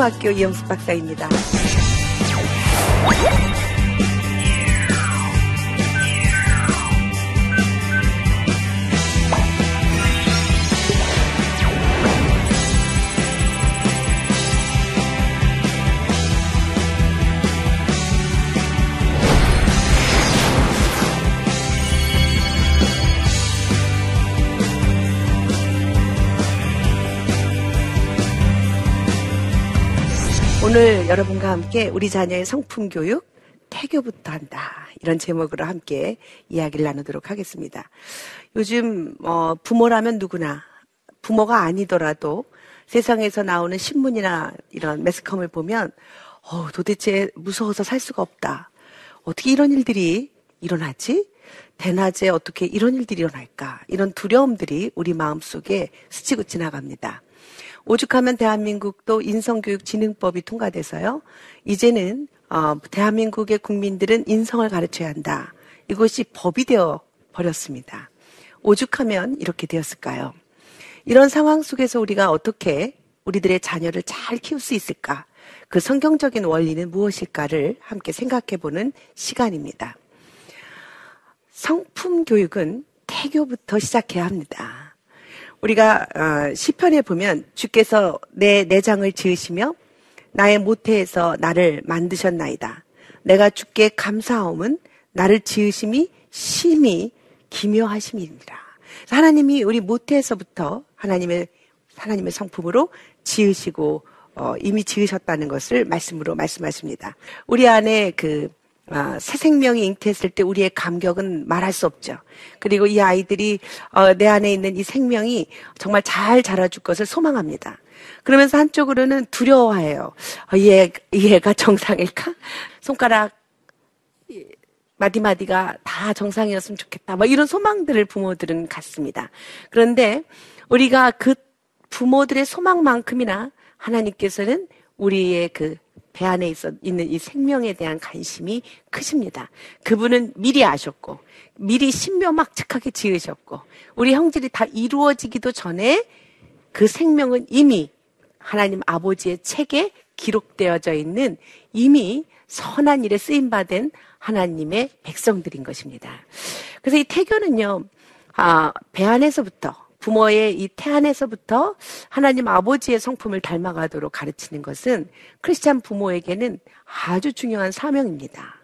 성포학교 이영숙 박사입니다. 오늘 여러분과 함께 우리 자녀의 성품 교육 태교부터 한다. 이런 제목으로 함께 이야기를 나누도록 하겠습니다. 요즘 어, 부모라면 누구나 부모가 아니더라도 세상에서 나오는 신문이나 이런 매스컴을 보면 어, 도대체 무서워서 살 수가 없다. 어떻게 이런 일들이 일어나지? 대낮에 어떻게 이런 일들이 일어날까? 이런 두려움들이 우리 마음속에 스치고 지나갑니다. 오죽하면 대한민국도 인성교육진흥법이 통과돼서요. 이제는 어, 대한민국의 국민들은 인성을 가르쳐야 한다. 이것이 법이 되어 버렸습니다. 오죽하면 이렇게 되었을까요? 이런 상황 속에서 우리가 어떻게 우리들의 자녀를 잘 키울 수 있을까? 그 성경적인 원리는 무엇일까를 함께 생각해 보는 시간입니다. 성품 교육은 태교부터 시작해야 합니다. 우리가 어, 시편에 보면 주께서 내 내장을 지으시며 나의 모태에서 나를 만드셨나이다. 내가 주께 감사함은 나를 지으심이 심히 기묘하심입니다. 하나님이 우리 모태에서부터 하나님의 하나님의 성품으로 지으시고 어, 이미 지으셨다는 것을 말씀으로 말씀하십니다. 우리 안에 그 아, 새 생명이 잉태했을 때 우리의 감격은 말할 수 없죠. 그리고 이 아이들이 어, 내 안에 있는 이 생명이 정말 잘 자라줄 것을 소망합니다. 그러면서 한쪽으로는 두려워해요. 어, 얘, 얘가 정상일까? 손가락 마디마디가 다 정상이었으면 좋겠다. 뭐 이런 소망들을 부모들은 갖습니다. 그런데 우리가 그 부모들의 소망만큼이나 하나님께서는 우리의 그 배 안에 있어, 있는 이 생명에 대한 관심이 크십니다. 그분은 미리 아셨고, 미리 신묘막측하게 지으셨고, 우리 형질이 다 이루어지기도 전에 그 생명은 이미 하나님 아버지의 책에 기록되어져 있는 이미 선한 일에 쓰임받은 하나님의 백성들인 것입니다. 그래서 이 태교는요, 아, 배 안에서부터 부모의 이 태안에서부터 하나님 아버지의 성품을 닮아가도록 가르치는 것은 크리스찬 부모에게는 아주 중요한 사명입니다.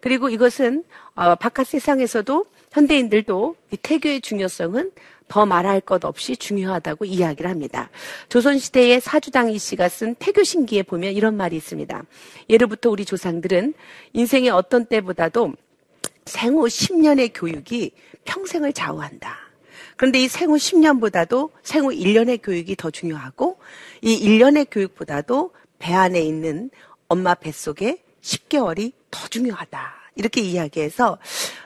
그리고 이것은 어, 바깥 세상에서도 현대인들도 이 태교의 중요성은 더 말할 것 없이 중요하다고 이야기를 합니다. 조선시대의 사주당 이 씨가 쓴 태교신기에 보면 이런 말이 있습니다. 예로부터 우리 조상들은 인생의 어떤 때보다도 생후 10년의 교육이 평생을 좌우한다. 그런데 이 생후 10년보다도 생후 1년의 교육이 더 중요하고 이 1년의 교육보다도 배 안에 있는 엄마 뱃속에 10개월이 더 중요하다. 이렇게 이야기해서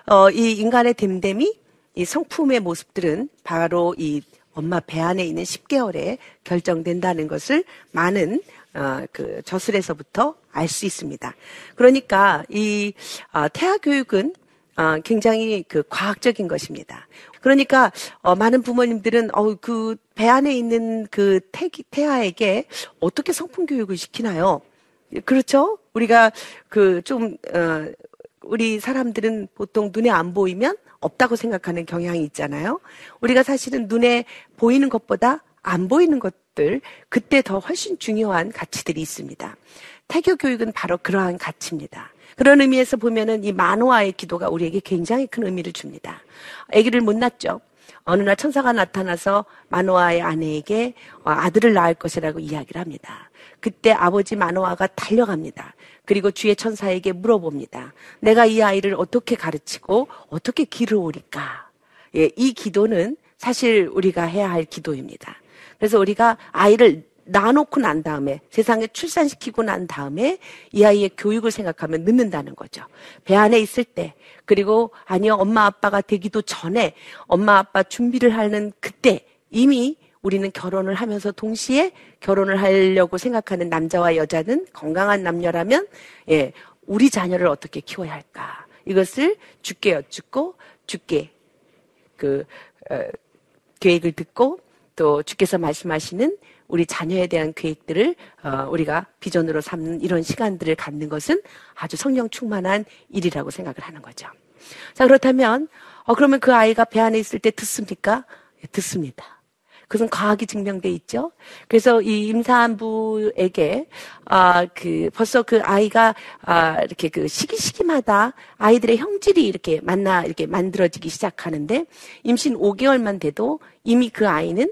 어, 이 인간의 됨됨이 이 성품의 모습들은 바로 이 엄마 배 안에 있는 10개월에 결정된다는 것을 많은 어, 그 저술에서부터 알 수 있습니다. 그러니까 이 어, 태아 교육은 어, 굉장히 그 과학적인 것입니다. 그러니까 어, 많은 부모님들은 어, 그 배 안에 있는 그 태, 태아에게 어떻게 성품 교육을 시키나요? 그렇죠? 우리가 그좀 어, 우리 사람들은 보통 눈에 안 보이면 없다고 생각하는 경향이 있잖아요. 우리가 사실은 눈에 보이는 것보다 안 보이는 것들 그때 더 훨씬 중요한 가치들이 있습니다. 태교 교육은 바로 그러한 가치입니다. 그런 의미에서 보면은 이 만화의 기도가 우리에게 굉장히 큰 의미를 줍니다. 아기를 못 낳죠. 어느 날 천사가 나타나서 마노아의 아내에게 어, 아들을 낳을 것이라고 이야기를 합니다. 그때 아버지 마노아가 달려갑니다. 그리고 주의 천사에게 물어봅니다. 내가 이 아이를 어떻게 가르치고 어떻게 기르오리까? 예, 이 기도는 사실 우리가 해야 할 기도입니다. 그래서 우리가 아이를 낳아놓고 난 다음에 세상에 출산시키고 난 다음에 이 아이의 교육을 생각하면 늦는다는 거죠. 배 안에 있을 때 그리고 아니요 엄마 아빠가 되기도 전에 엄마 아빠 준비를 하는 그때 이미 우리는 결혼을 하면서 동시에 결혼을 하려고 생각하는 남자와 여자는 건강한 남녀라면 예 우리 자녀를 어떻게 키워야 할까 이것을 주께 여쭙고 주께 그 어, 계획을 듣고 또 주께서 말씀하시는 우리 자녀에 대한 계획들을 어, 우리가 비전으로 삼는 이런 시간들을 갖는 것은 아주 성령 충만한 일이라고 생각을 하는 거죠. 자 그렇다면 어, 그러면 그 아이가 배 안에 있을 때 듣습니까? 예, 듣습니다. 그것은 과학이 증명돼 있죠. 그래서 이 임산부에게 아그 벌써 그 아이가 아 이렇게 그 시기 시기마다 아이들의 형질이 이렇게 만나 이렇게 만들어지기 시작하는데 임신 5개월만 돼도 이미 그 아이는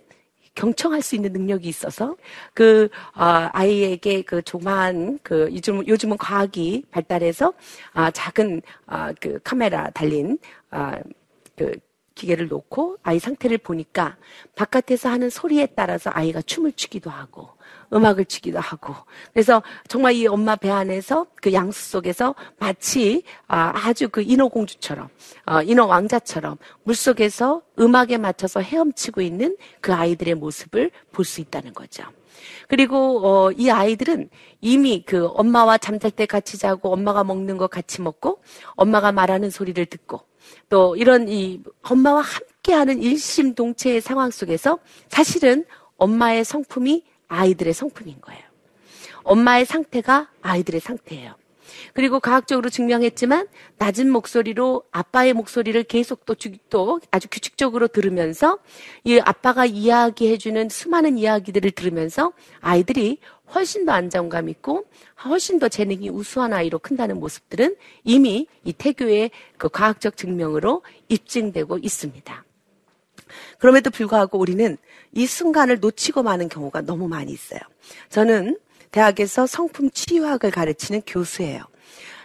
경청할 수 있는 능력이 있어서 그 아, 아이에게 그 조만 그 요즘 요즘은 과학이 발달해서 아 작은 아 그 카메라 달린 아 그 기계를 놓고 아이 상태를 보니까 바깥에서 하는 소리에 따라서 아이가 춤을 추기도 하고 음악을 추기도 하고 그래서 정말 이 엄마 배 안에서 그 양수 속에서 마치 아, 아주 그 인어공주처럼 어, 인어 왕자처럼 물 속에서 음악에 맞춰서 헤엄치고 있는 그 아이들의 모습을 볼 수 있다는 거죠. 그리고 어, 이 아이들은 이미 그 엄마와 잠잘 때 같이 자고 엄마가 먹는 거 같이 먹고 엄마가 말하는 소리를 듣고 또 이런 이 엄마와 함께하는 일심동체의 상황 속에서 사실은 엄마의 성품이 아이들의 성품인 거예요. 엄마의 상태가 아이들의 상태예요. 그리고 과학적으로 증명했지만 낮은 목소리로 아빠의 목소리를 계속 또, 또 아주 규칙적으로 들으면서 이 아빠가 이야기해주는 수많은 이야기들을 들으면서 아이들이 훨씬 더 안정감 있고 훨씬 더 재능이 우수한 아이로 큰다는 모습들은 이미 이 태교의 그 과학적 증명으로 입증되고 있습니다. 그럼에도 불구하고 우리는 이 순간을 놓치고 마는 경우가 너무 많이 있어요. 저는 대학에서 성품 치유학을 가르치는 교수예요.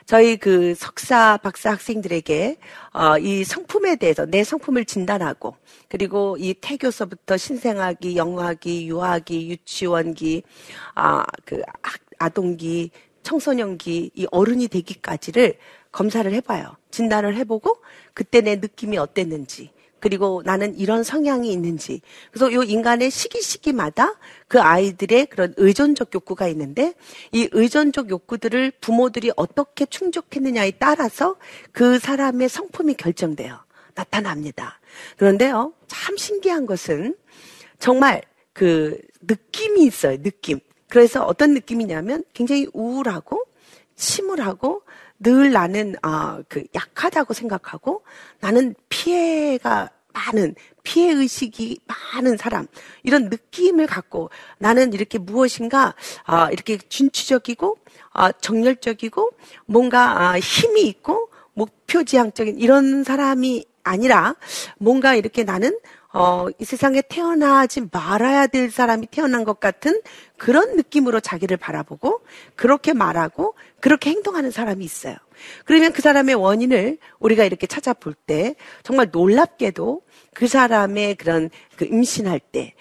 저희 그 석사, 박사 학생들에게 어, 이 성품에 대해서 내 성품을 진단하고 그리고 이 태교서부터 신생아기, 영아기, 유아기, 유치원기, 아, 그 아동기, 청소년기, 이 어른이 되기까지를 검사를 해봐요. 진단을 해보고 그때 내 느낌이 어땠는지 그리고 나는 이런 성향이 있는지. 그래서 이 인간의 시기 시기마다 그 아이들의 그런 의존적 욕구가 있는데 이 의존적 욕구들을 부모들이 어떻게 충족했느냐에 따라서 그 사람의 성품이 결정돼요. 나타납니다. 그런데요, 참 신기한 것은 정말 그 느낌이 있어요, 느낌. 그래서 어떤 느낌이냐면 굉장히 우울하고 침울하고 늘 나는 아, 그 약하다고 생각하고 나는 피해가 많은 피해 의식이 많은 사람 이런 느낌을 갖고 나는 이렇게 무엇인가 아, 이렇게 진취적이고 아, 정열적이고 뭔가 아, 힘이 있고 목표지향적인 이런 사람이 아니라 뭔가 이렇게 나는 어, 이 세상에 태어나지 말아야 될 사람이 태어난 것 같은 그런 느낌으로 자기를 바라보고 그렇게 말하고 그렇게 행동하는 사람이 있어요. 그러면 그 사람의 원인을 우리가 이렇게 찾아볼 때 정말 놀랍게도 그 사람의 그런 그 임신할 때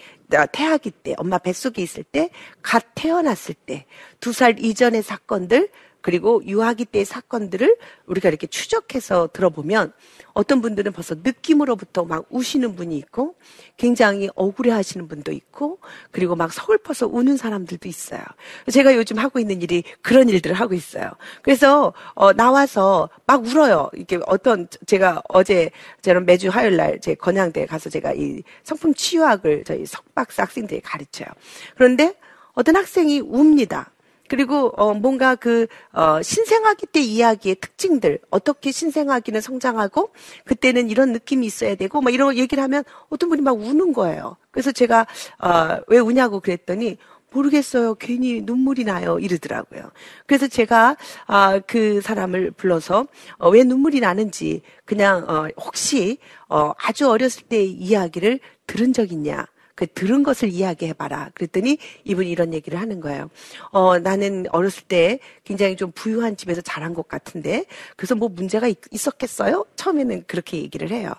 태아기 때, 엄마 뱃속에 있을 때, 갓 태어났을 때, 두 살 이전의 사건들, 그리고 유아기 때의 사건들을 우리가 이렇게 추적해서 들어보면 어떤 분들은 벌써 느낌으로부터 막 우시는 분이 있고 굉장히 억울해 하시는 분도 있고 그리고 막 서글퍼서 우는 사람들도 있어요. 제가 요즘 하고 있는 일이 그런 일들을 하고 있어요. 그래서 어 나와서 막 울어요. 이게 어떤 제가 어제 저는 매주 화요일 날 제 건양대에 가서 제가 이 성품 치유학을 저희 석박사 학생들이 가르쳐요. 그런데 어떤 학생이 웁니다. 그리고 어 뭔가 그 어, 신생아기 때 이야기의 특징들 어떻게 신생아기는 성장하고 그때는 이런 느낌이 있어야 되고 막 이런 얘기를 하면 어떤 분이 막 우는 거예요. 그래서 제가 어, 왜 우냐고 그랬더니 모르겠어요. 괜히 눈물이 나요. 이러더라고요. 그래서 제가 아, 그 사람을 불러서 어, 왜 눈물이 나는지 그냥 어, 혹시 어, 아주 어렸을 때의 이야기를 들은 적 있냐? 그 들은 것을 이야기해봐라. 그랬더니 이분이 이런 얘기를 하는 거예요. 어, 나는 어렸을 때 굉장히 좀 부유한 집에서 자란 것 같은데, 그래서 뭐 문제가 있, 었겠어요 처음에는 그렇게 얘기를 해요.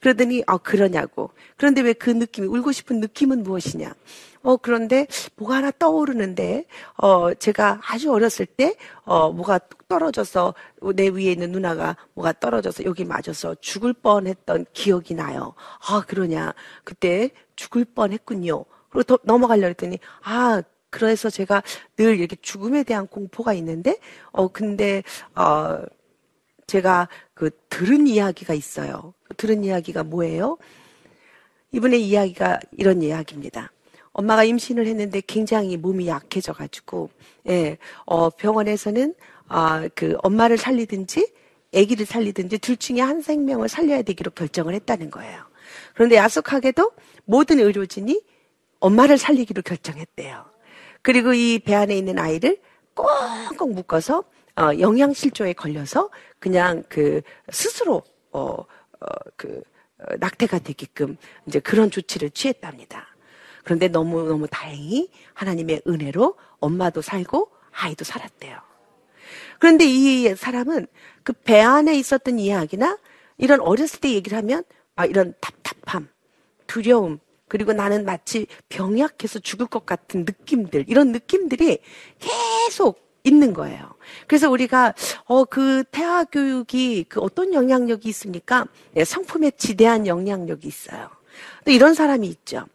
그러더니, 아, 그러냐고. 그런데 왜 그 느낌이, 울고 싶은 느낌은 무엇이냐? 어, 그런데 뭐가 하나 떠오르는데, 어, 제가 아주 어렸을 때, 어, 뭐가 뚝 떨어져서 내 위에 있는 누나가 뭐가 떨어져서 여기 맞아서 죽을 뻔 했던 기억이 나요. 아, 그러냐. 그때 죽을 뻔 했군요. 그리고 더 넘어가려고 했더니, 아, 그래서 제가 늘 이렇게 죽음에 대한 공포가 있는데, 어, 근데, 어, 제가 그 들은 이야기가 있어요. 들은 이야기가 뭐예요? 이분의 이야기가 이런 이야기입니다. 엄마가 임신을 했는데 굉장히 몸이 약해져 가지고, 예, 어, 병원에서는, 아, 그, 엄마를 살리든지, 아기를 살리든지 둘 중에 한 생명을 살려야 되기로 결정을 했다는 거예요. 그런데 야속하게도 모든 의료진이 엄마를 살리기로 결정했대요. 그리고 이 배 안에 있는 아이를 꽁꽁 묶어서 어, 영양실조에 걸려서 그냥 그 스스로 어, 어, 그 어, 낙태가 되게끔 이제 그런 조치를 취했답니다. 그런데 너무 너무 다행히 하나님의 은혜로 엄마도 살고 아이도 살았대요. 그런데 이 사람은 그 배 안에 있었던 이야기나 이런 어렸을 때 얘기를 하면 아, 이런 답답함, 두려움, 그리고 나는 마치 병약해서 죽을 것 같은 느낌들, 이런 느낌들이 계속 있는 거예요. 그래서 우리가 어 그 태아 교육이 그 어떤 영향력이 있습니까? 네, 성품에 지대한 영향력이 있어요. 또 이런 사람이 있죠.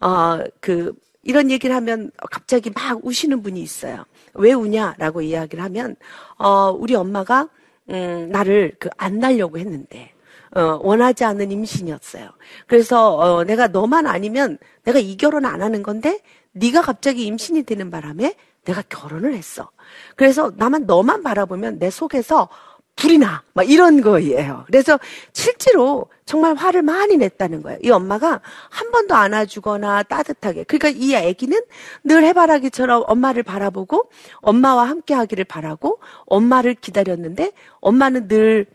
어그 이런 얘기를 하면 갑자기 막 우시는 분이 있어요. 왜 우냐라고 이야기를 하면 어 우리 엄마가 음 나를 그 안 날려고 했는데 어, 원하지 않는 임신이었어요. 그래서 어, 내가 너만 아니면 내가 이 결혼 안 하는 건데 네가 갑자기 임신이 되는 바람에 내가 결혼을 했어. 그래서 나만 너만 바라보면 내 속에서 불이 나. 막 이런 거예요. 그래서 실제로 정말 화를 많이 냈다는 거예요. 이 엄마가 한 번도 안아주거나 따뜻하게. 그러니까 이 아기는 늘 해바라기처럼 엄마를 바라보고 엄마와 함께 하기를 바라고 엄마를 기다렸는데 엄마는 늘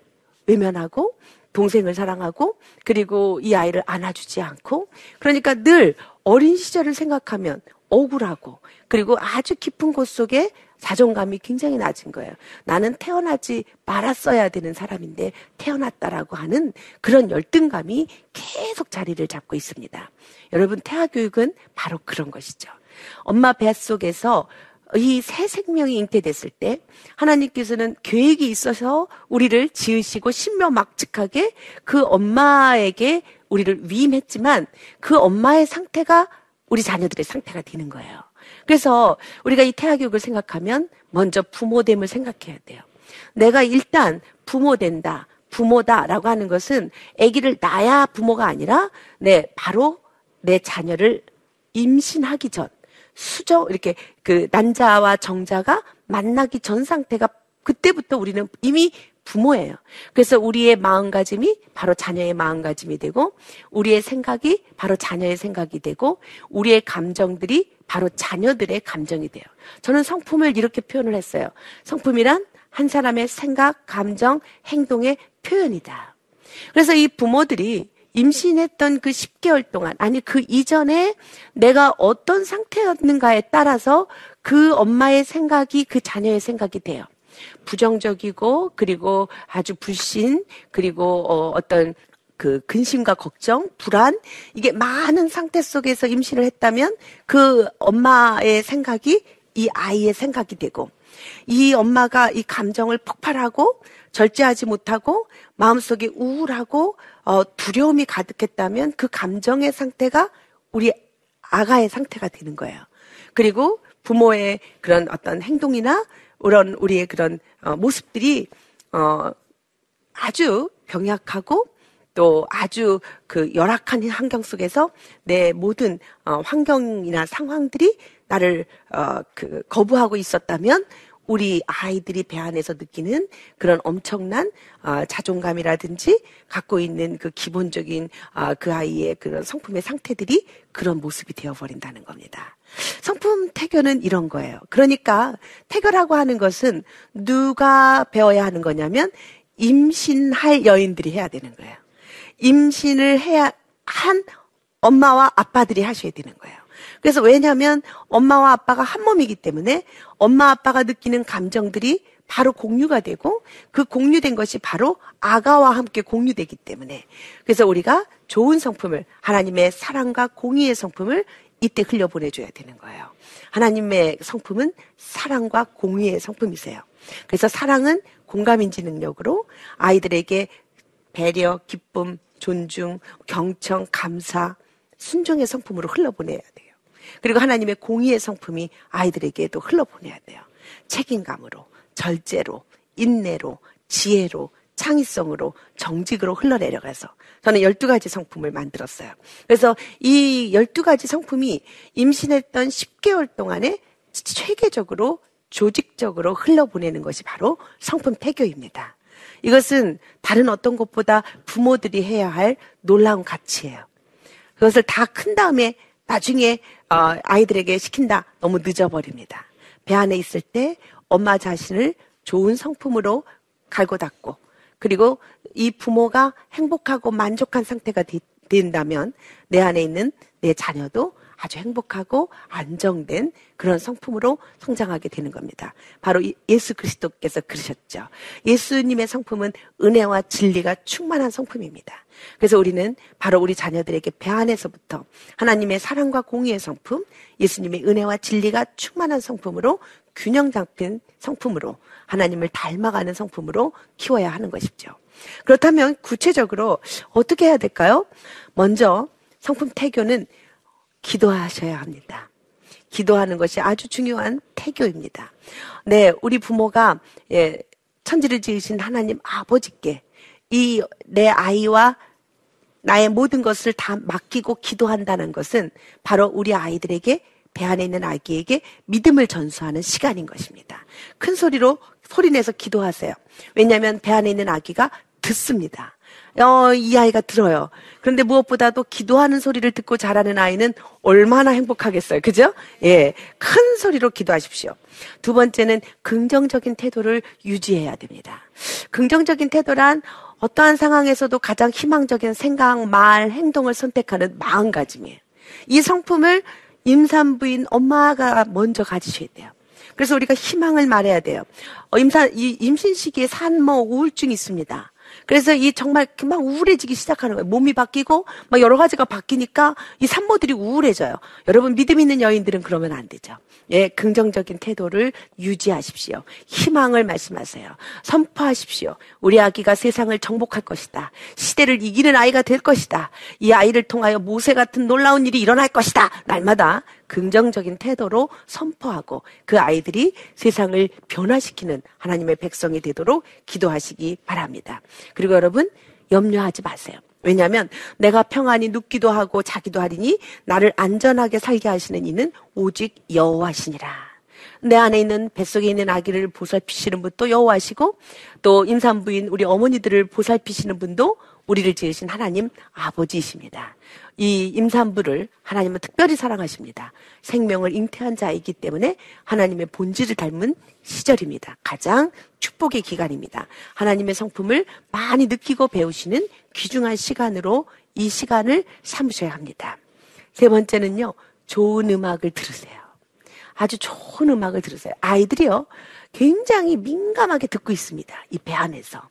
외면하고 동생을 사랑하고 그리고 이 아이를 안아주지 않고 그러니까 늘 어린 시절을 생각하면 억울하고 그리고 아주 깊은 곳 속에 자존감이 굉장히 낮은 거예요. 나는 태어나지 말았어야 되는 사람인데 태어났다라고 하는 그런 열등감이 계속 자리를 잡고 있습니다. 여러분 태아 교육은 바로 그런 것이죠. 엄마 뱃속에서 이 새 생명이 잉태됐을 때 하나님께서는 계획이 있어서 우리를 지으시고 신묘막측하게 그 엄마에게 우리를 위임했지만 그 엄마의 상태가 우리 자녀들의 상태가 되는 거예요. 그래서 우리가 이 태아교육을 생각하면 먼저 부모됨을 생각해야 돼요. 내가 일단 부모된다, 부모다라고 하는 것은 아기를 낳아야 부모가 아니라 네, 바로 내 자녀를 임신하기 전 수정 이렇게 그 난자와 정자가 만나기 전 상태가 그때부터 우리는 이미 부모예요. 그래서 우리의 마음가짐이 바로 자녀의 마음가짐이 되고 우리의 생각이 바로 자녀의 생각이 되고 우리의 감정들이 바로 자녀들의 감정이 돼요. 저는 성품을 이렇게 표현을 했어요. 성품이란 한 사람의 생각, 감정, 행동의 표현이다. 그래서 이 부모들이 임신했던 그 10개월 동안, 아니 그 이전에 내가 어떤 상태였는가에 따라서 그 엄마의 생각이 그 자녀의 생각이 돼요. 부정적이고, 그리고 아주 불신, 그리고 어, 어떤 그 근심과 걱정, 불안, 이게 많은 상태 속에서 임신을 했다면 그 엄마의 생각이 이 아이의 생각이 되고, 이 엄마가 이 감정을 폭발하고 절제하지 못하고 마음속에 우울하고 어, 두려움이 가득했다면 그 감정의 상태가 우리 아가의 상태가 되는 거예요. 그리고 부모의 그런 어떤 행동이나 그런 우리의 그런 어, 모습들이 어, 아주 병약하고 또 아주 그 열악한 환경 속에서 내 모든 어, 환경이나 상황들이 나를 어, 그 거부하고 있었다면 우리 아이들이 배 안에서 느끼는 그런 엄청난 어, 자존감이라든지 갖고 있는 그 기본적인 어, 그 아이의 그런 성품의 상태들이 그런 모습이 되어버린다는 겁니다. 성품 태교는 이런 거예요. 그러니까 태교라고 하는 것은 누가 배워야 하는 거냐면 임신할 여인들이 해야 되는 거예요. 임신을 해야 한 엄마와 아빠들이 하셔야 되는 거예요. 그래서 왜냐하면 엄마와 아빠가 한 몸이기 때문에 엄마 아빠가 느끼는 감정들이 바로 공유가 되고 그 공유된 것이 바로 아가와 함께 공유되기 때문에 그래서 우리가 좋은 성품을 하나님의 사랑과 공의의 성품을 이때 흘려보내줘야 되는 거예요. 하나님의 성품은 사랑과 공의의 성품이세요. 그래서 사랑은 공감인지 능력으로 아이들에게 배려, 기쁨, 존중, 경청, 감사, 순종의 성품으로 흘러보내야 돼요. 그리고 하나님의 공의의 성품이 아이들에게도 흘러보내야 돼요. 책임감으로, 절제로, 인내로, 지혜로, 창의성으로 정직으로 흘러내려가서 저는 12가지 성품을 만들었어요. 그래서 이 12가지 성품이 임신했던 10개월 동안에 체계적으로 조직적으로 흘러보내는 것이 바로 성품 태교입니다. 이것은 다른 어떤 것보다 부모들이 해야 할 놀라운 가치예요. 그것을 다 큰 다음에 나중에 어, 아이들에게 시킨다 너무 늦어버립니다. 배 안에 있을 때 엄마 자신을 좋은 성품으로 갈고 닦고 그리고 이 부모가 행복하고 만족한 상태가 된다면 내 안에 있는 내 자녀도 아주 행복하고 안정된 그런 성품으로 성장하게 되는 겁니다. 바로 예수 그리스도께서 그러셨죠. 예수님의 성품은 은혜와 진리가 충만한 성품입니다. 그래서 우리는 바로 우리 자녀들에게 배 안에서부터 하나님의 사랑과 공의의 성품, 예수님의 은혜와 진리가 충만한 성품으로 균형 잡힌 성품으로 하나님을 닮아가는 성품으로 키워야 하는 것이죠. 그렇다면 구체적으로 어떻게 해야 될까요? 먼저 성품 태교는 기도하셔야 합니다. 기도하는 것이 아주 중요한 태교입니다. 네, 우리 부모가 예, 천지를 지으신 하나님 아버지께 이 내 아이와 나의 모든 것을 다 맡기고 기도한다는 것은 바로 우리 아이들에게 배 안에 있는 아기에게 믿음을 전수하는 시간인 것입니다. 큰 소리로 소리내서 기도하세요. 왜냐하면 배 안에 있는 아기가 듣습니다. 어, 이 아이가 들어요. 그런데 무엇보다도 기도하는 소리를 듣고 자라는 아이는 얼마나 행복하겠어요. 그죠? 예. 큰 소리로 기도하십시오. 두 번째는 긍정적인 태도를 유지해야 됩니다. 긍정적인 태도란 어떠한 상황에서도 가장 희망적인 생각, 말, 행동을 선택하는 마음가짐이에요. 이 성품을 임산부인 엄마가 먼저 가지셔야 돼요. 그래서 우리가 희망을 말해야 돼요. 어, 임산, 이 임신 시기에 산모 우울증이 있습니다. 그래서 이 정말 금방 우울해지기 시작하는 거예요. 몸이 바뀌고 막 여러 가지가 바뀌니까 이 산모들이 우울해져요. 여러분 믿음 있는 여인들은 그러면 안 되죠. 예, 긍정적인 태도를 유지하십시오. 희망을 말씀하세요. 선포하십시오. 우리 아기가 세상을 정복할 것이다. 시대를 이기는 아이가 될 것이다. 이 아이를 통하여 모세 같은 놀라운 일이 일어날 것이다. 날마다 긍정적인 태도로 선포하고 그 아이들이 세상을 변화시키는 하나님의 백성이 되도록 기도하시기 바랍니다. 그리고 여러분 염려하지 마세요. 왜냐하면 내가 평안히 눕기도 하고 자기도 하리니 나를 안전하게 살게 하시는 이는 오직 여호와시니라. 내 안에 있는 뱃속에 있는 아기를 보살피시는 분도 여호와시고 또 임산부인 우리 어머니들을 보살피시는 분도 우리를 지으신 하나님 아버지이십니다. 이 임산부를 하나님은 특별히 사랑하십니다. 생명을 잉태한 자이기 때문에 하나님의 본질을 닮은 시절입니다. 가장 축복의 기간입니다. 하나님의 성품을 많이 느끼고 배우시는 귀중한 시간으로 이 시간을 삼으셔야 합니다. 세 번째는요, 좋은 음악을 들으세요. 아주 좋은 음악을 들으세요. 아이들이요, 굉장히 민감하게 듣고 있습니다. 이 배 안에서.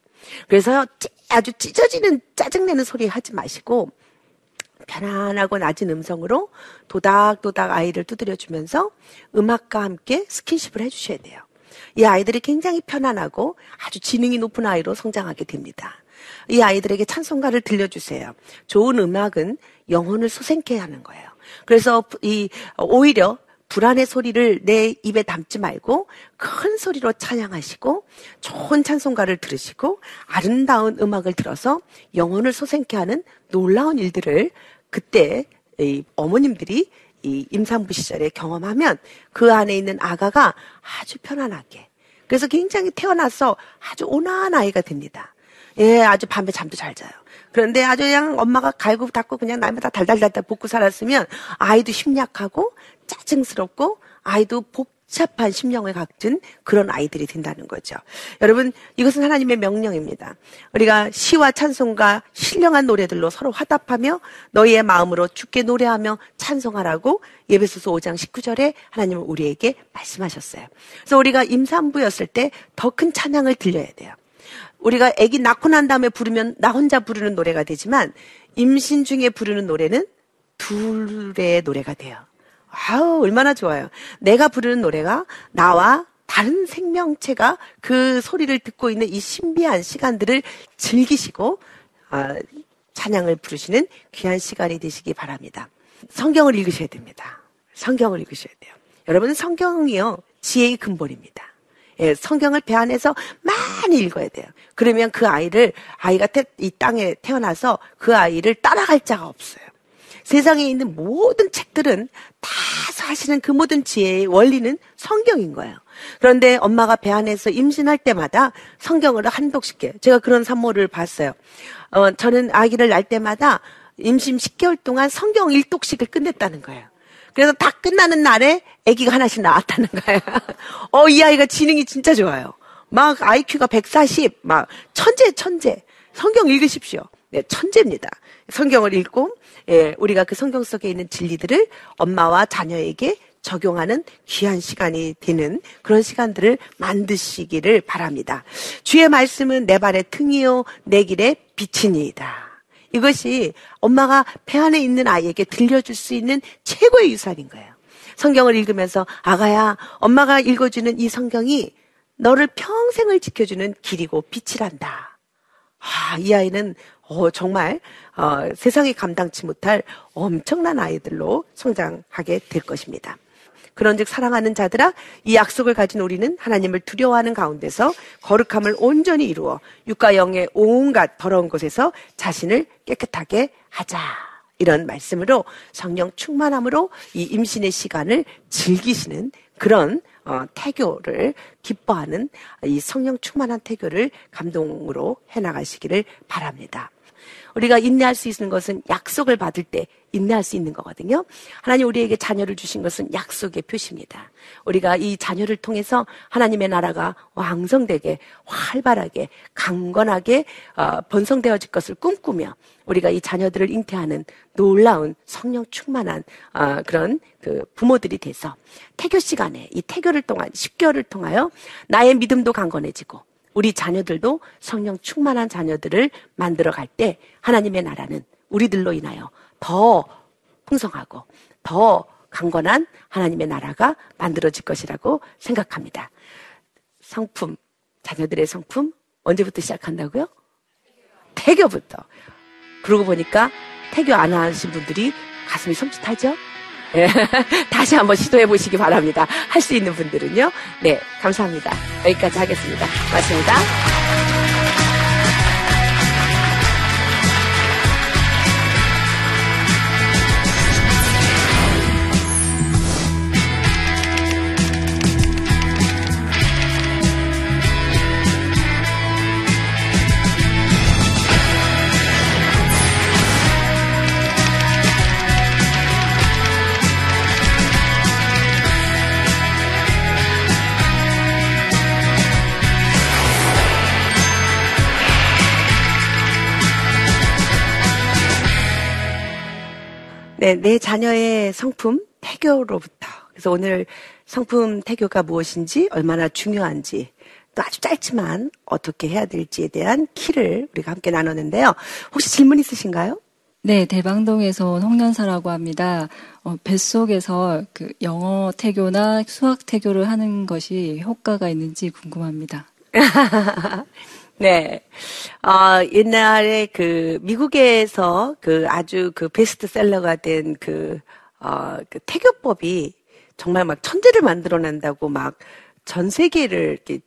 그래서 아주 찢어지는 짜증내는 소리 하지 마시고, 편안하고 낮은 음성으로 도닥도닥 아이를 두드려주면서 음악과 함께 스킨십을 해주셔야 돼요. 이 아이들이 굉장히 편안하고 아주 지능이 높은 아이로 성장하게 됩니다. 이 아이들에게 찬송가를 들려주세요. 좋은 음악은 영혼을 소생케 하는 거예요. 그래서 이 오히려 불안의 소리를 내 입에 담지 말고 큰 소리로 찬양하시고 좋은 찬송가를 들으시고 아름다운 음악을 들어서 영혼을 소생케 하는 놀라운 일들을 그때 이 어머님들이 이 임산부 시절에 경험하면 그 안에 있는 아가가 아주 편안하게 그래서 굉장히 태어나서 아주 온화한 아이가 됩니다. 예, 아주 밤에 잠도 잘 자요. 그런데 아주 그냥 엄마가 갈고 닦고 그냥 날마다 달달달달 볶고 살았으면 아이도 심약하고 짜증스럽고 아이도 복 복잡한 심령을 갖춘 그런 아이들이 된다는 거죠. 여러분, 이것은 하나님의 명령입니다. 우리가 시와 찬송과 신령한 노래들로 서로 화답하며 너희의 마음으로 죽게 노래하며 찬송하라고 예배소서 5장 19절에 하나님은 우리에게 말씀하셨어요. 그래서 우리가 임산부였을 때 더 큰 찬양을 들려야 돼요. 우리가 아기 낳고 난 다음에 부르면 나 혼자 부르는 노래가 되지만 임신 중에 부르는 노래는 둘의 노래가 돼요. 아우, 얼마나 좋아요. 내가 부르는 노래가 나와 다른 생명체가 그 소리를 듣고 있는 이 신비한 시간들을 즐기시고, 어, 찬양을 부르시는 귀한 시간이 되시기 바랍니다. 성경을 읽으셔야 됩니다. 성경을 읽으셔야 돼요. 여러분, 성경이요, 지혜의 근본입니다. 예, 성경을 배 안에서 많이 읽어야 돼요. 그러면 그 아이를 아이가 태, 이 땅에 태어나서 그 아이를 따라갈 자가 없어요. 세상에 있는 모든 책들은 다 사실은 그 모든 지혜의 원리는 성경인 거예요. 그런데 엄마가 배 안에서 임신할 때마다 성경을 한독씩 해요. 제가 그런 산모를 봤어요. 어, 저는 아기를 낳을 때마다 임신 10개월 동안 성경 1독씩을 끝냈다는 거예요. 그래서 다 끝나는 날에 아기가 하나씩 나왔다는 거예요. 어, 이 아이가 지능이 진짜 좋아요. 막 IQ가 140, 막 천재, 천재. 성경 읽으십시오. 네, 천재입니다. 성경을 읽고, 예, 우리가 그 성경 속에 있는 진리들을 엄마와 자녀에게 적용하는 귀한 시간이 되는 그런 시간들을 만드시기를 바랍니다. 주의 말씀은 내 발의 등이요, 내 길의 빛이니이다. 이것이 엄마가 배 안에 있는 아이에게 들려줄 수 있는 최고의 유산인 거예요. 성경을 읽으면서 아가야, 엄마가 읽어주는 이 성경이 너를 평생을 지켜주는 길이고 빛이란다. 아, 이 아이는 어, 정말 어, 세상이 감당치 못할 엄청난 아이들로 성장하게 될 것입니다. 그런즉 사랑하는 자들아 이 약속을 가진 우리는 하나님을 두려워하는 가운데서 거룩함을 온전히 이루어 육과 영의 온갖 더러운 곳에서 자신을 깨끗하게 하자. 이런 말씀으로 성령 충만함으로 이 임신의 시간을 즐기시는 그런 어, 태교를 기뻐하는 이 성령 충만한 태교를 감동으로 해나가시기를 바랍니다. 우리가 인내할 수 있는 것은 약속을 받을 때 인내할 수 있는 거거든요. 하나님 우리에게 자녀를 주신 것은 약속의 표시입니다. 우리가 이 자녀를 통해서 하나님의 나라가 왕성되게 활발하게 강건하게 어, 번성되어질 것을 꿈꾸며 우리가 이 자녀들을 잉태하는 놀라운 성령 충만한 어, 그런 그 부모들이 돼서 태교 시간에 이 태교를 통한 10개월을 통하여 나의 믿음도 강건해지고 우리 자녀들도 성령 충만한 자녀들을 만들어 갈 때 하나님의 나라는 우리들로 인하여 더 풍성하고 더 강건한 하나님의 나라가 만들어질 것이라고 생각합니다. 성품, 자녀들의 성품 언제부터 시작한다고요? 태교부터. 그러고 보니까 태교 안 하신 분들이 가슴이 섬찟하죠? 예. 다시 한번 시도해 보시기 바랍니다. 할 수 있는 분들은요. 네, 감사합니다. 여기까지 하겠습니다. 고맙습니다. 네, 내 자녀의 성품 태교로부터. 그래서 오늘 성품 태교가 무엇인지, 얼마나 중요한지, 또 아주 짧지만 어떻게 해야 될지에 대한 키를 우리가 함께 나눴는데요. 혹시 질문 있으신가요? 네, 대방동에서 온 홍련사라고 합니다. 어, 뱃속에서 그 영어 태교나 수학 태교를 하는 것이 효과가 있는지 궁금합니다. 네. 어, 옛날에 그 미국에서 그 아주 그 베스트셀러가 된 그, 어, 그 태교법이 정말 막 천재를 만들어 낸다고 막 전 세계를 이렇게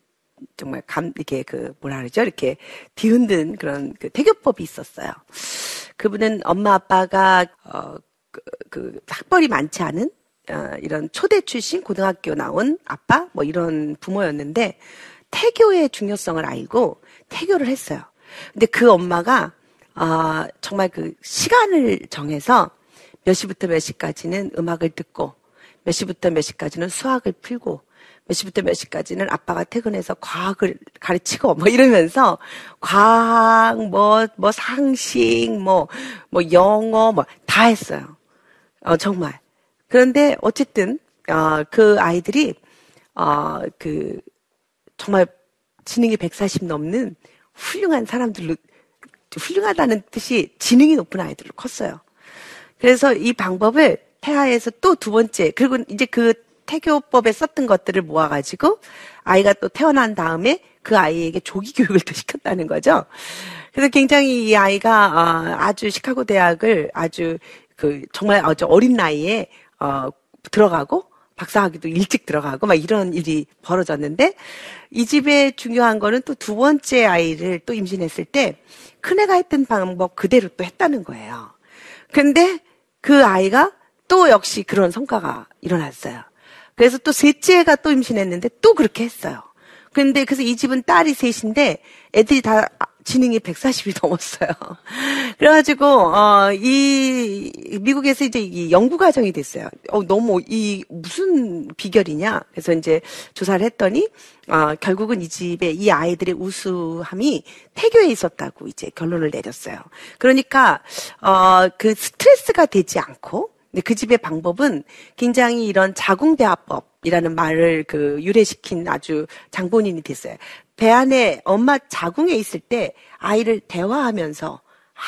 정말 감, 이렇게 그 뭐라 그러죠? 이렇게 뒤흔든 그런 그 태교법이 있었어요. 그분은 엄마 아빠가 어, 그, 그 학벌이 많지 않은 어, 이런 초대 출신 고등학교 나온 아빠 뭐 이런 부모였는데 태교의 중요성을 알고 태교를 했어요. 근데 그 엄마가 아, 정말 그 시간을 정해서 몇 시부터 몇 시까지는 음악을 듣고 몇 시부터 몇 시까지는 수학을 풀고 몇 시부터 몇 시까지는 아빠가 퇴근해서 과학을 가르치고 뭐 이러면서 과학 뭐뭐 뭐 상식 뭐뭐 뭐 영어 뭐 다 했어요. 어 정말. 그런데 어쨌든 어, 그 아이들이 어, 그 정말 지능이 140 넘는 훌륭한 사람들로 훌륭하다는 뜻이 지능이 높은 아이들로 컸어요. 그래서 이 방법을 태아에서 또 두 번째 그리고 이제 그 태교법에 썼던 것들을 모아가지고 아이가 또 태어난 다음에 그 아이에게 조기 교육을 또 시켰다는 거죠. 그래서 굉장히 이 아이가 어, 아주 시카고 대학을 아주 그 정말 아주 어린 나이에 어, 들어가고 박사학위도 일찍 들어가고 막 이런 일이 벌어졌는데 이 집에 중요한 거는 또 두 번째 아이를 또 임신했을 때 큰애가 했던 방법 그대로 또 했다는 거예요. 근데 그 아이가 또 역시 그런 성과가 일어났어요. 그래서 또 셋째가 또 임신했는데 또 그렇게 했어요. 근데 그래서 이 집은 딸이 셋인데 애들이 다 지능이 140이 넘었어요. 그래가지고 어 이 미국에서 이제 이 연구 과정이 됐어요. 어 너무 이 무슨 비결이냐? 그래서 이제 조사를 했더니 어 결국은 이 집에 이 아이들의 우수함이 태교에 있었다고 이제 결론을 내렸어요. 그러니까 어 그 스트레스가 되지 않고 근데 그 집의 방법은 굉장히 이런 자궁대화법 이라는 말을 그 유래시킨 아주 장본인이 됐어요. 배 안에 엄마 자궁에 있을 때 아이를 대화하면서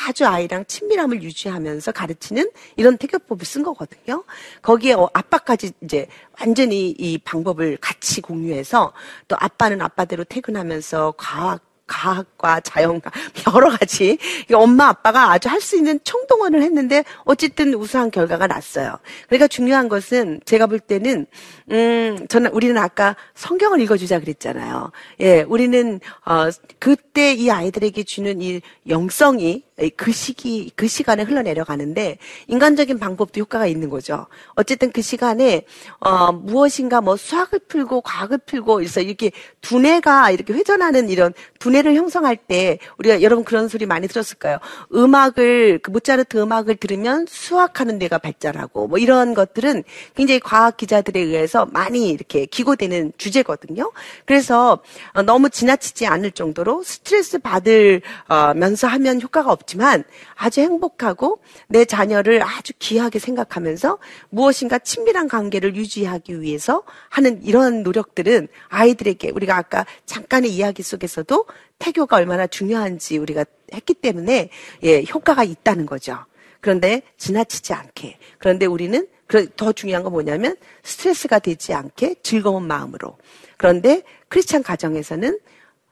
아주 아이랑 친밀함을 유지하면서 가르치는 이런 태교법을 쓴 거거든요. 거기에 어, 아빠까지 이제 완전히 이 방법을 같이 공유해서 또 아빠는 아빠대로 퇴근하면서 과학 과학과 자연과 여러 가지 엄마 아빠가 아주 할 수 있는 총동원을 했는데 어쨌든 우수한 결과가 났어요. 그러니까 중요한 것은 제가 볼 때는 음 저는 우리는 아까 성경을 읽어주자 그랬잖아요. 예, 우리는 어 그때 이 아이들에게 주는 이 영성이 그 시기, 그 시간에 흘러내려가는데 인간적인 방법도 효과가 있는 거죠. 어쨌든 그 시간에, 어, 무엇인가 뭐 수학을 풀고 과학을 풀고 그래서 이렇게 두뇌가 이렇게 회전하는 이런 두뇌를 형성할 때 우리가 여러분 그런 소리 많이 들었을 까요 음악을, 그 모차르트 음악을 들으면 수학하는 뇌가 발달하고 뭐 이런 것들은 굉장히 과학 기자들에 의해서 많이 이렇게 기고되는 주제거든요. 그래서 어, 너무 지나치지 않을 정도로 스트레스 받을, 어, 면서 하면 효과가 없 없지만 아주 행복하고 내 자녀를 아주 귀하게 생각하면서 무엇인가 친밀한 관계를 유지하기 위해서 하는 이런 노력들은 아이들에게 우리가 아까 잠깐의 이야기 속에서도 태교가 얼마나 중요한지 우리가 했기 때문에 예, 효과가 있다는 거죠. 그런데 지나치지 않게. 그런데 우리는 더 중요한 건 뭐냐면 스트레스가 되지 않게 즐거운 마음으로. 그런데 크리스찬 가정에서는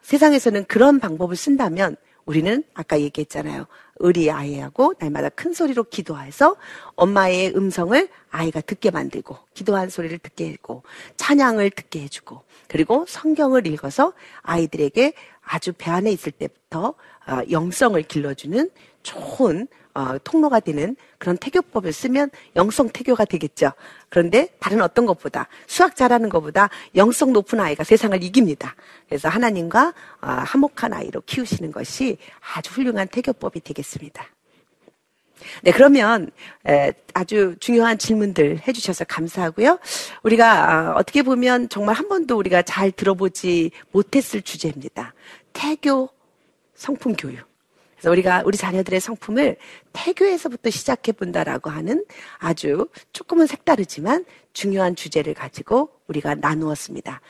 세상에서는 그런 방법을 쓴다면 우리는 아까 얘기했잖아요. 의리 아이하고 날마다 큰 소리로 기도해서 엄마의 음성을 아이가 듣게 만들고 기도한 소리를 듣게 해주고 찬양을 듣게 해주고 그리고 성경을 읽어서 아이들에게 아주 배 안에 있을 때부터 어, 영성을 길러주는 좋은 어, 통로가 되는 그런 태교법을 쓰면 영성 태교가 되겠죠. 그런데 다른 어떤 것보다 수학 잘하는 것보다 영성 높은 아이가 세상을 이깁니다. 그래서 하나님과 어, 화목한 아이로 키우시는 것이 아주 훌륭한 태교법이 되겠습니다. 네, 그러면 에, 아주 중요한 질문들 해주셔서 감사하고요. 우리가 어, 어떻게 보면 정말 한 번도 우리가 잘 들어보지 못했을 주제입니다. 태교 성품 교육. 그래서 우리가 우리 자녀들의 성품을 태교에서부터 시작해 본다라고 하는 아주 조금은 색다르지만 중요한 주제를 가지고 우리가 나누었습니다.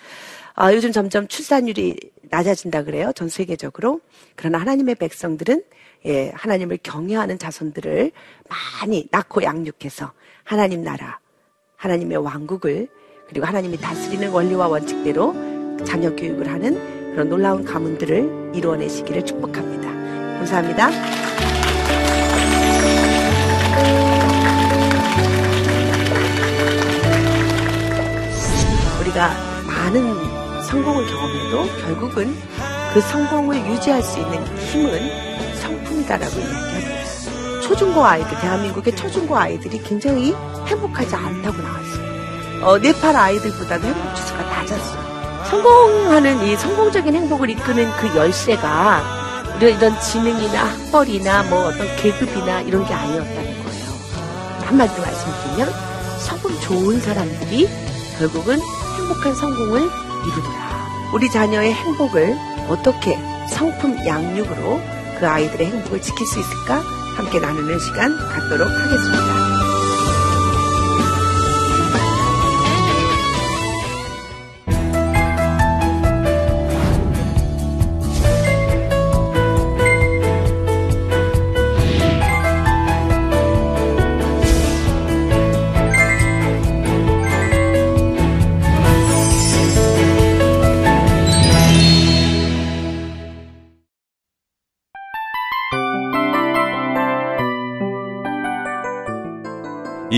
아, 요즘 점점 출산율이 낮아진다 그래요. 전 세계적으로. 그러나 하나님의 백성들은 예, 하나님을 경외하는 자손들을 많이 낳고 양육해서 하나님 나라, 하나님의 왕국을 그리고 하나님이 다스리는 원리와 원칙대로 자녀 교육을 하는 그런 놀라운 가문들을 이루어내시기를 축복합니다. 감사합니다. 우리가 많은 성공을 경험해도 결국은 그 성공을 유지할 수 있는 힘은 성품이다라고 이야기합니다. 초중고 아이들, 대한민국의 초중고 아이들이 굉장히 행복하지 않다고 나왔어요. 어, 네팔 아이들보다도 행복 지수가 낮았어요. 성공하는 이 성공적인 행복을 이끄는 그 열쇠가 우리가 이런 지능이나 학벌이나 뭐 어떤 계급이나 이런 게 아니었다는 거예요. 한마디로 말씀드리면 성분 좋은 사람들이 결국은 행복한 성공을 이루더라. 우리 자녀의 행복을 어떻게 성품 양육으로 그 아이들의 행복을 지킬 수 있을까 함께 나누는 시간 갖도록 하겠습니다.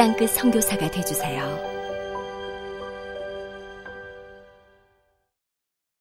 땅끝 성교사가 되주세요